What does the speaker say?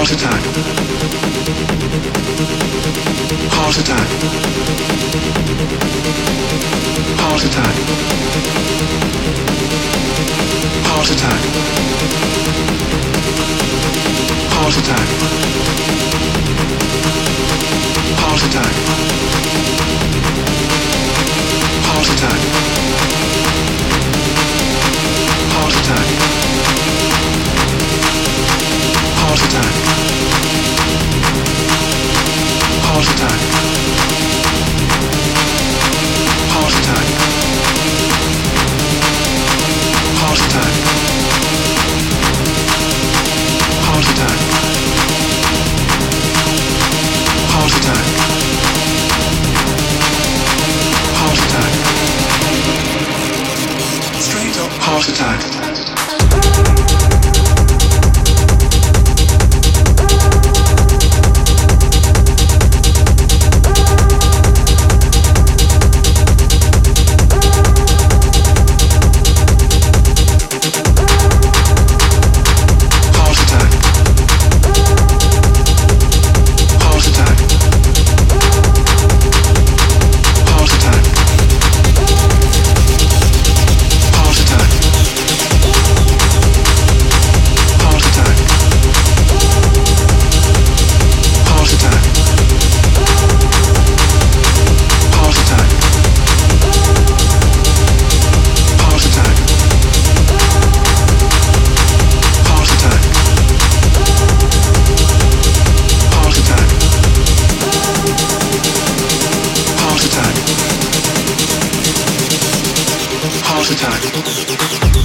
Heart attack. Heart attack. Heart attack. Heart attack. Heart attack. time. time.